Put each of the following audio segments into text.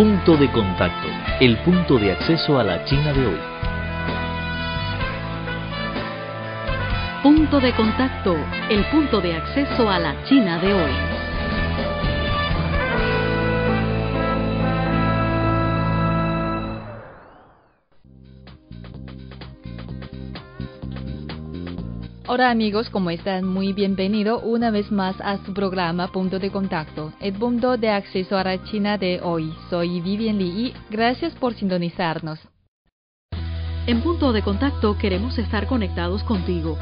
Punto de contacto, el punto de acceso a la China de hoy. Punto de contacto, el punto de acceso a la China de hoy. Hola amigos, ¿cómo están? Muy bienvenido una vez más a su programa Punto de Contacto, el punto de acceso a la China de hoy. Soy Vivian Lee y gracias por sintonizarnos. En Punto de Contacto queremos estar conectados contigo.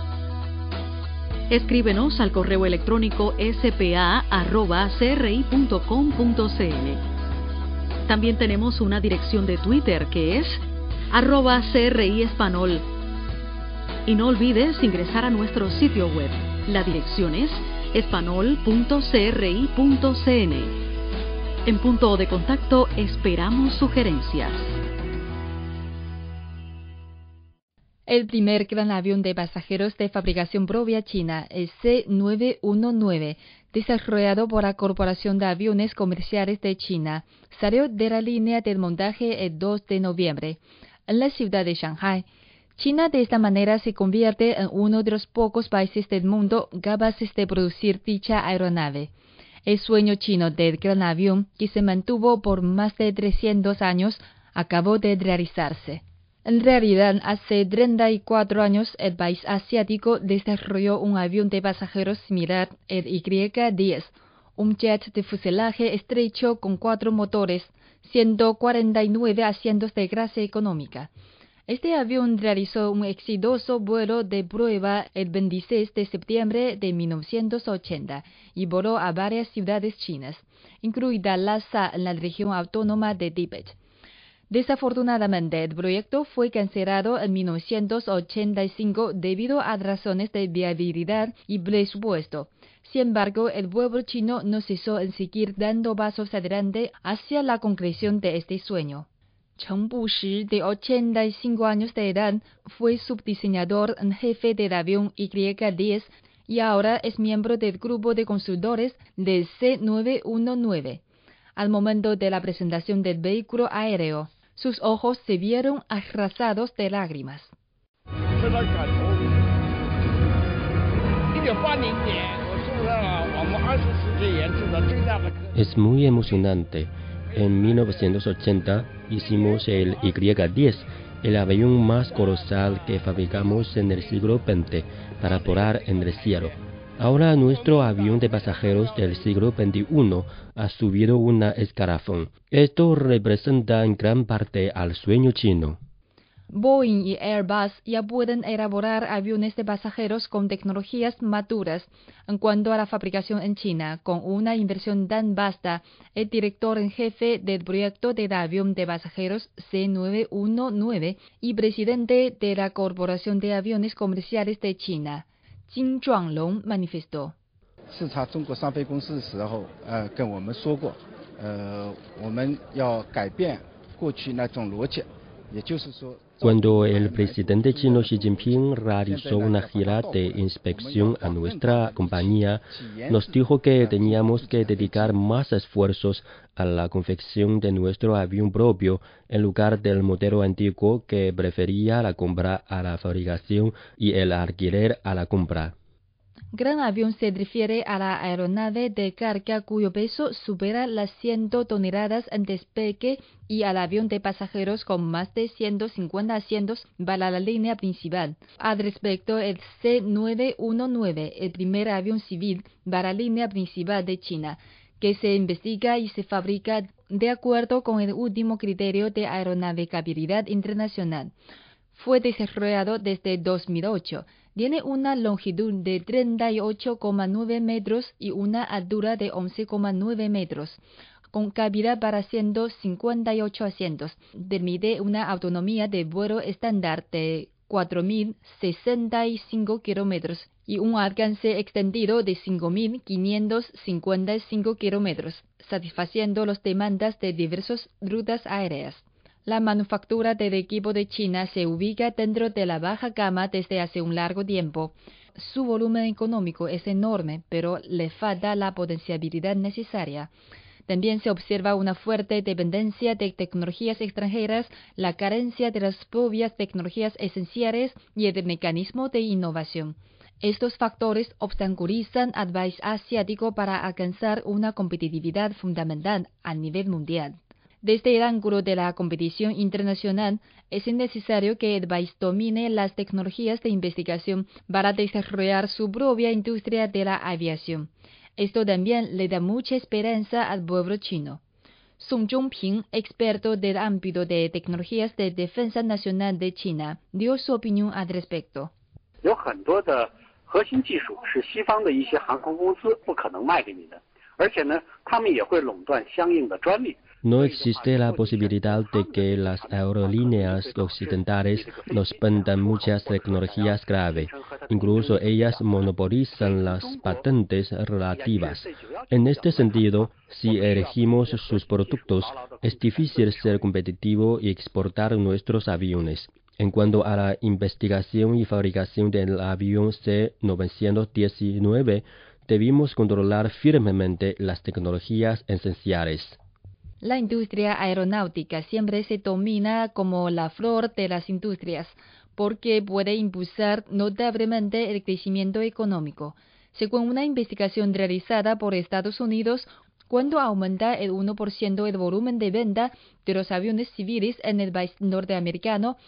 Escríbenos al correo electrónico spa.cri.com.cl. También tenemos una dirección de Twitter que es arroba CRI Espanol y no olvides ingresar a nuestro sitio web. La dirección es espanol.cri.cn. En punto de contacto esperamos sugerencias. El primer gran avión de pasajeros de fabricación propia china, el C919, desarrollado por la Corporación de Aviones Comerciales de China, salió de la línea del montaje el 2 de noviembre en la ciudad de Shanghai China de esta manera se convierte en uno de los pocos países del mundo capaces de producir dicha aeronave. El sueño chino del gran avión, que se mantuvo por más de 300 años, acabó de realizarse. En realidad, hace 34 años el país asiático desarrolló un avión de pasajeros similar, el Y-10, un jet de fuselaje estrecho con cuatro motores, 149 asientos de clase económica. Este avión realizó un exitoso vuelo de prueba el 26 de septiembre de 1980 y voló a varias ciudades chinas, incluida Lhasa en la región autónoma de Tibet. Desafortunadamente, el proyecto fue cancelado en 1985 debido a razones de viabilidad y presupuesto. Sin embargo, el pueblo chino no cesó en seguir dando pasos adelante hacia la concreción de este sueño. Cheng Bushi, de 85 años de edad, fue subdiseñador en jefe del avión Y-10 y ahora es miembro del grupo de consultores del C919. Al momento de la presentación del vehículo aéreo, sus ojos se vieron arrasados de lágrimas. Es muy emocionante en 1980 hicimos el Y-10, el avión más colosal que fabricamos en el siglo XX para volar en el cielo. Ahora nuestro avión de pasajeros del siglo XXI ha subido una escalafón. Esto representa en gran parte al sueño chino. Boeing y Airbus ya pueden elaborar aviones de pasajeros con tecnologías maduras. En cuanto a la fabricación en China, con una inversión tan vasta, el director en jefe del proyecto del avión de pasajeros C919 y presidente de la Corporación de Aviones Comerciales de China, Jin Zhuanglong, manifestó. Cuando el presidente chino Xi Jinping realizó una gira de inspección a nuestra compañía, nos dijo que teníamos que dedicar más esfuerzos a la confección de nuestro avión propio en lugar del modelo antiguo que prefería la compra a la fabricación y el alquiler a la compra. Gran avión se refiere a la aeronave de carga cuyo peso supera las 100 toneladas en despegue y al avión de pasajeros con más de 150 asientos para la línea principal. Al respecto, el C-919, el primer avión civil para la línea principal de China, que se investiga y se fabrica de acuerdo con el último criterio de aeronavegabilidad internacional. Fue desarrollado desde 2008 tiene una longitud de 38,9 metros y una altura de 11,9 metros, con cabida para 158 asientos. Permite una autonomía de vuelo estándar de 4.065 kilómetros y un alcance extendido de 5.555 kilómetros, satisfaciendo las demandas de diversas rutas aéreas. La manufactura del equipo de China se ubica dentro de la baja gama desde hace un largo tiempo. Su volumen económico es enorme, pero le falta la potenciabilidad necesaria. También se observa una fuerte dependencia de tecnologías extranjeras, la carencia de las propias tecnologías esenciales y el mecanismo de innovación. Estos factores obstaculizan al país asiático para alcanzar una competitividad fundamental a nivel mundial. Desde el ángulo de la competición internacional, es necesario que país domine las tecnologías de investigación para desarrollar su propia industria de la aviación. Esto también le da mucha esperanza al pueblo chino. Song Zhongping, experto del ámbito de tecnologías de defensa nacional de China, dio su opinión al respecto. No existe la posibilidad de que las aerolíneas occidentales nos vendan muchas tecnologías clave. Incluso ellas monopolizan las patentes relativas. En este sentido, si elegimos sus productos, es difícil ser competitivo y exportar nuestros aviones. En cuanto a la investigación y fabricación del avión C-919, debimos controlar firmemente las tecnologías esenciales. La industria aeronáutica siempre se domina como la flor de las industrias porque puede impulsar notablemente el crecimiento económico. Según una investigación realizada por Estados Unidos, cuando aumenta el 1% el volumen de venta de los aviones civiles en el país norteamericano,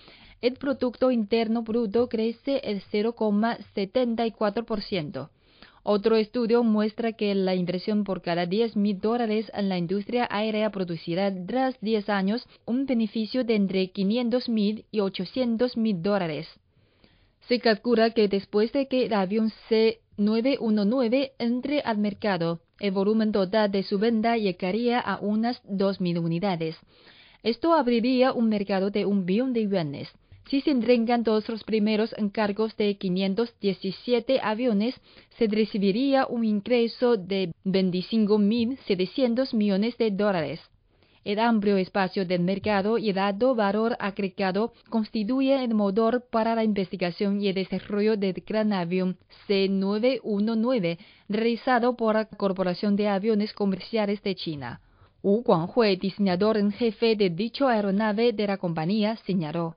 el Producto Interno Bruto crece el 0,74%. Otro estudio muestra que la inversión por cada 10 mil dólares en la industria aérea producirá tras 10 años un beneficio de entre 500 mil y 800 mil dólares. Se calcula que después de que el avión C919 entre al mercado, el volumen total de su venta llegaría a unas 2.000 unidades. Esto abriría un mercado de un billón de yuanes. Si se entregan todos los primeros encargos de 517 aviones, se recibiría un ingreso de 25.700 millones de dólares. El amplio espacio del mercado y el alto valor agregado constituye el motor para la investigación y el desarrollo del gran avión C919 realizado por la Corporación de Aviones Comerciales de China. Wu Guanghui, diseñador en jefe de dicho aeronave de la compañía, señaló.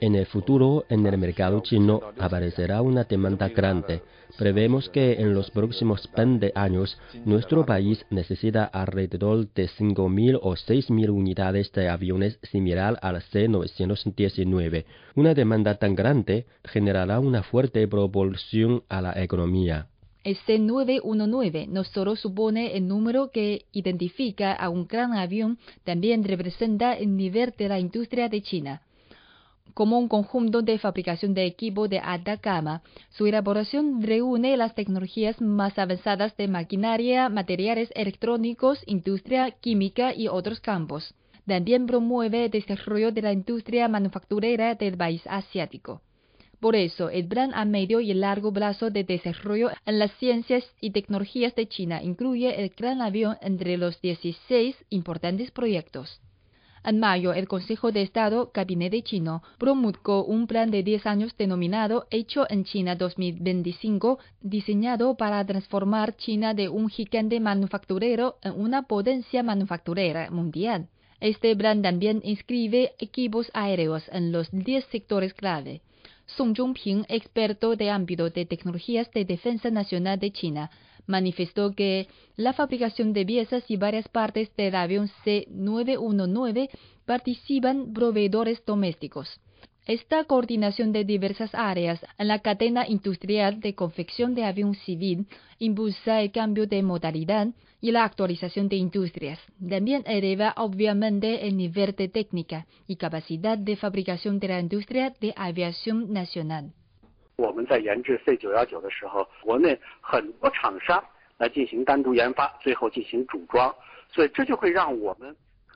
En el futuro, en el mercado chino aparecerá una demanda grande. Prevemos que en los próximos 20 años nuestro país necesita alrededor de 5.000 o 6.000 unidades de aviones similar al C-919. Una demanda tan grande generará una fuerte propulsión a la economía. Este 919 no solo supone el número que identifica a un gran avión, también representa el nivel de la industria de China. Como un conjunto de fabricación de equipo de alta gama, su elaboración reúne las tecnologías más avanzadas de maquinaria, materiales electrónicos, industria química y otros campos. También promueve el desarrollo de la industria manufacturera del país asiático. Por eso, el plan a medio y largo plazo de desarrollo en las ciencias y tecnologías de China incluye el gran avión entre los 16 importantes proyectos. En mayo, el Consejo de Estado, Gabinete Chino, promulgó un plan de 10 años denominado Hecho en China 2025, diseñado para transformar China de un gigante manufacturero en una potencia manufacturera mundial. Este plan también inscribe equipos aéreos en los 10 sectores clave. Song Zhongping, experto de ámbito de tecnologías de defensa nacional de China, manifestó que la fabricación de piezas y varias partes del avión C-919 participan proveedores domésticos. Esta coordinación de diversas áreas en la cadena industrial de confección de avión civil impulsa el cambio de modalidad y la actualización de industrias. También eleva obviamente el nivel de técnica y capacidad de fabricación de la industria de aviación nacional.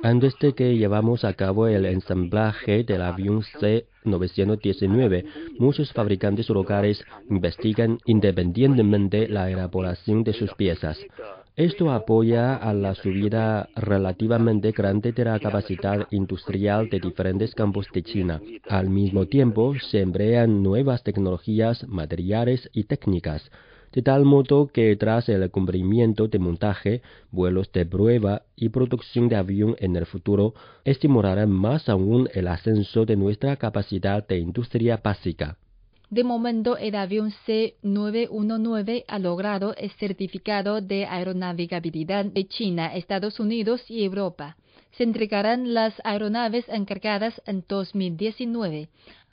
Antes de que llevamos a cabo el ensamblaje del avión C-919, muchos fabricantes locales investigan independientemente la elaboración de sus piezas. Esto apoya a la subida relativamente grande de la capacidad industrial de diferentes campos de China. Al mismo tiempo, se emplean nuevas tecnologías, materiales y técnicas, de tal modo que tras el cumplimiento de montaje, vuelos de prueba y producción de avión en el futuro, estimularán más aún el ascenso de nuestra capacidad de industria básica. De momento, el avión C-919 ha logrado el certificado de aeronavegabilidad de China, Estados Unidos y Europa. Se entregarán las aeronaves encargadas en 2019.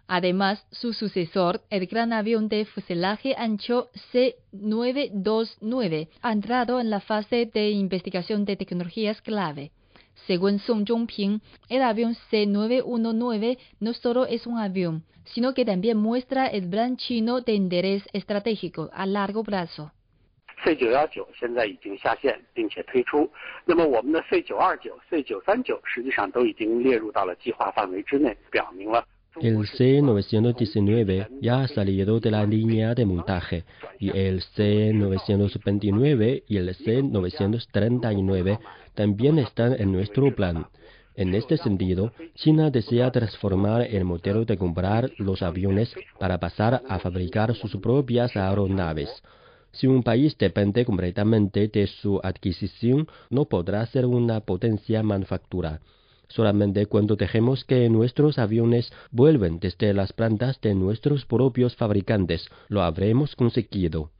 Además, su sucesor, el gran avión de fuselaje ancho C-929, ha entrado en la fase de investigación de tecnologías clave. Según Song Zhongping, el avión C-919 no solo es un avión, sino que también muestra el plan chino de interés estratégico a largo plazo. C919 现在已经下线并且推出，那么我们的 C929、C939 实际上都已经列入到了计划范围之内，表明了。 el C919 ya ha salido de la línea de montaje y el C929 y el C939 también están en nuestro plan. En este sentido, China desea transformar el modelo de comprar los aviones para pasar a fabricar sus propias aeronaves. Si un país depende completamente de su adquisición, no podrá ser una potencia manufactura. Solamente cuando dejemos que nuestros aviones vuelven desde las plantas de nuestros propios fabricantes, lo habremos conseguido.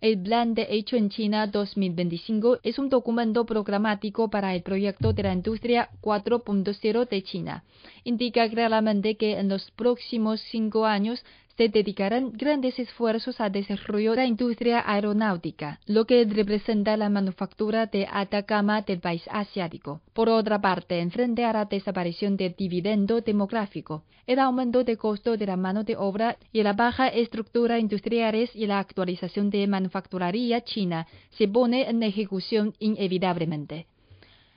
El Plan de Hecho en China 2025 es un documento programático para el proyecto de la industria 4.0 de China. Indica claramente que en los próximos cinco años se dedicarán grandes esfuerzos al desarrollo de la industria aeronáutica, lo que representa la manufactura de alta gama del país asiático. Por otra parte, enfrente a la desaparición del dividendo demográfico, el aumento de costo de la mano de obra y la baja estructura industriales y la actualización de manufacturaría china se pone en ejecución inevitablemente.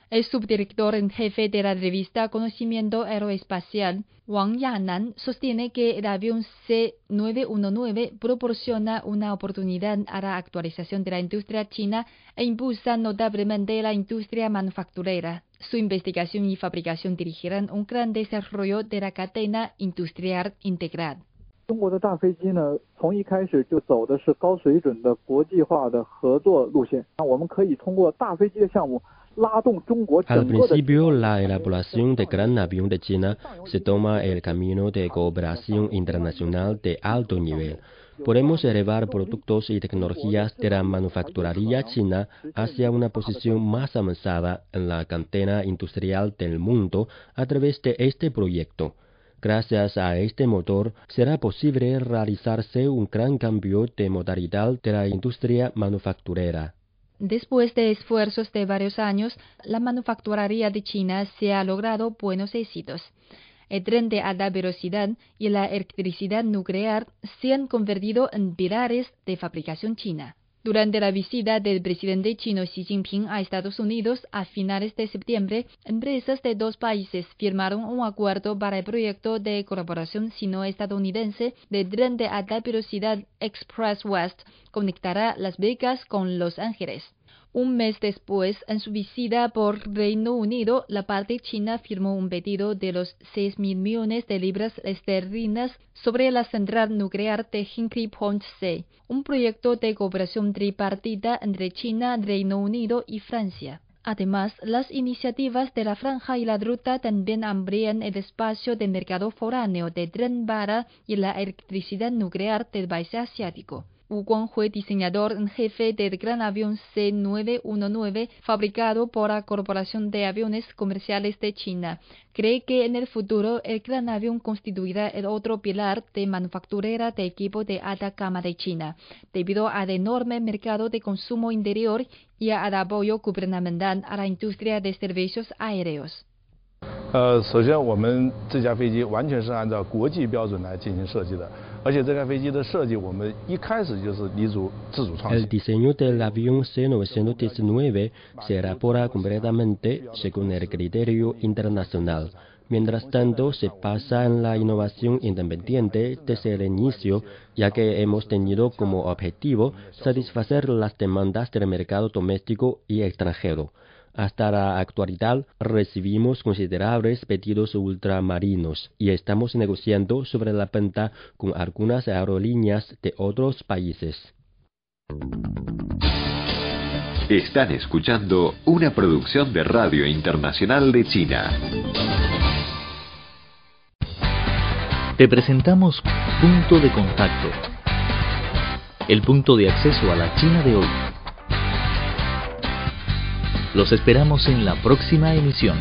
El subdirector en jefe de la revista Conocimiento Aeroespacial, Wang Yanan, sostiene que el avión C-919 proporciona una oportunidad a la actualización de la industria china e impulsa notablemente la industria manufacturera. Su investigación y fabricación dirigirán un gran desarrollo de la cadena industrial integral. Al principio, la elaboración de gran avión de China se toma el camino de cooperación internacional de alto nivel. Podemos elevar productos y tecnologías de la manufacturería china hacia una posición más avanzada en la cadena industrial del mundo a través de este proyecto. Gracias a este motor será posible realizarse un gran cambio de modalidad de la industria manufacturera. Después de esfuerzos de varios años, la manufacturaría de China se ha logrado buenos éxitos. El tren de alta velocidad y la electricidad nuclear se han convertido en pilares de fabricación china. Durante la visita del presidente chino Xi Jinping a Estados Unidos a finales de septiembre, empresas de dos países firmaron un acuerdo para el proyecto de colaboración sino-estadounidense de tren de alta velocidad Express West conectará Las Vegas con Los Ángeles. Un mes después, en su visita por Reino Unido, la parte china firmó un pedido de los 6 mil millones de libras esterlinas sobre la central nuclear de Hinkley Point C, un proyecto de cooperación tripartita entre China, Reino Unido y Francia. Además, las iniciativas de la Franja y la Ruta también amplían el espacio de mercado foráneo de tren bala y la electricidad nuclear del país asiático. Wu fue diseñador en jefe del gran avión C919 fabricado por la Corporación de Aviones Comerciales de China. Cree que en el futuro el gran avión constituirá el otro pilar de manufacturera de equipo de alta gama de China, debido al enorme mercado de consumo interior y al apoyo gubernamental a la industria de servicios aéreos. El diseño del avión C-919 se elabora completamente según el criterio internacional. Mientras tanto, se pasa en la innovación independiente desde el inicio, ya que hemos tenido como objetivo satisfacer las demandas del mercado doméstico y extranjero. Hasta la actualidad recibimos considerables pedidos ultramarinos y estamos negociando sobre la venta con algunas aerolíneas de otros países. Están escuchando una producción de Radio Internacional de China. Te presentamos Punto de Contacto, el punto de acceso a la China de hoy. Los esperamos en la próxima emisión.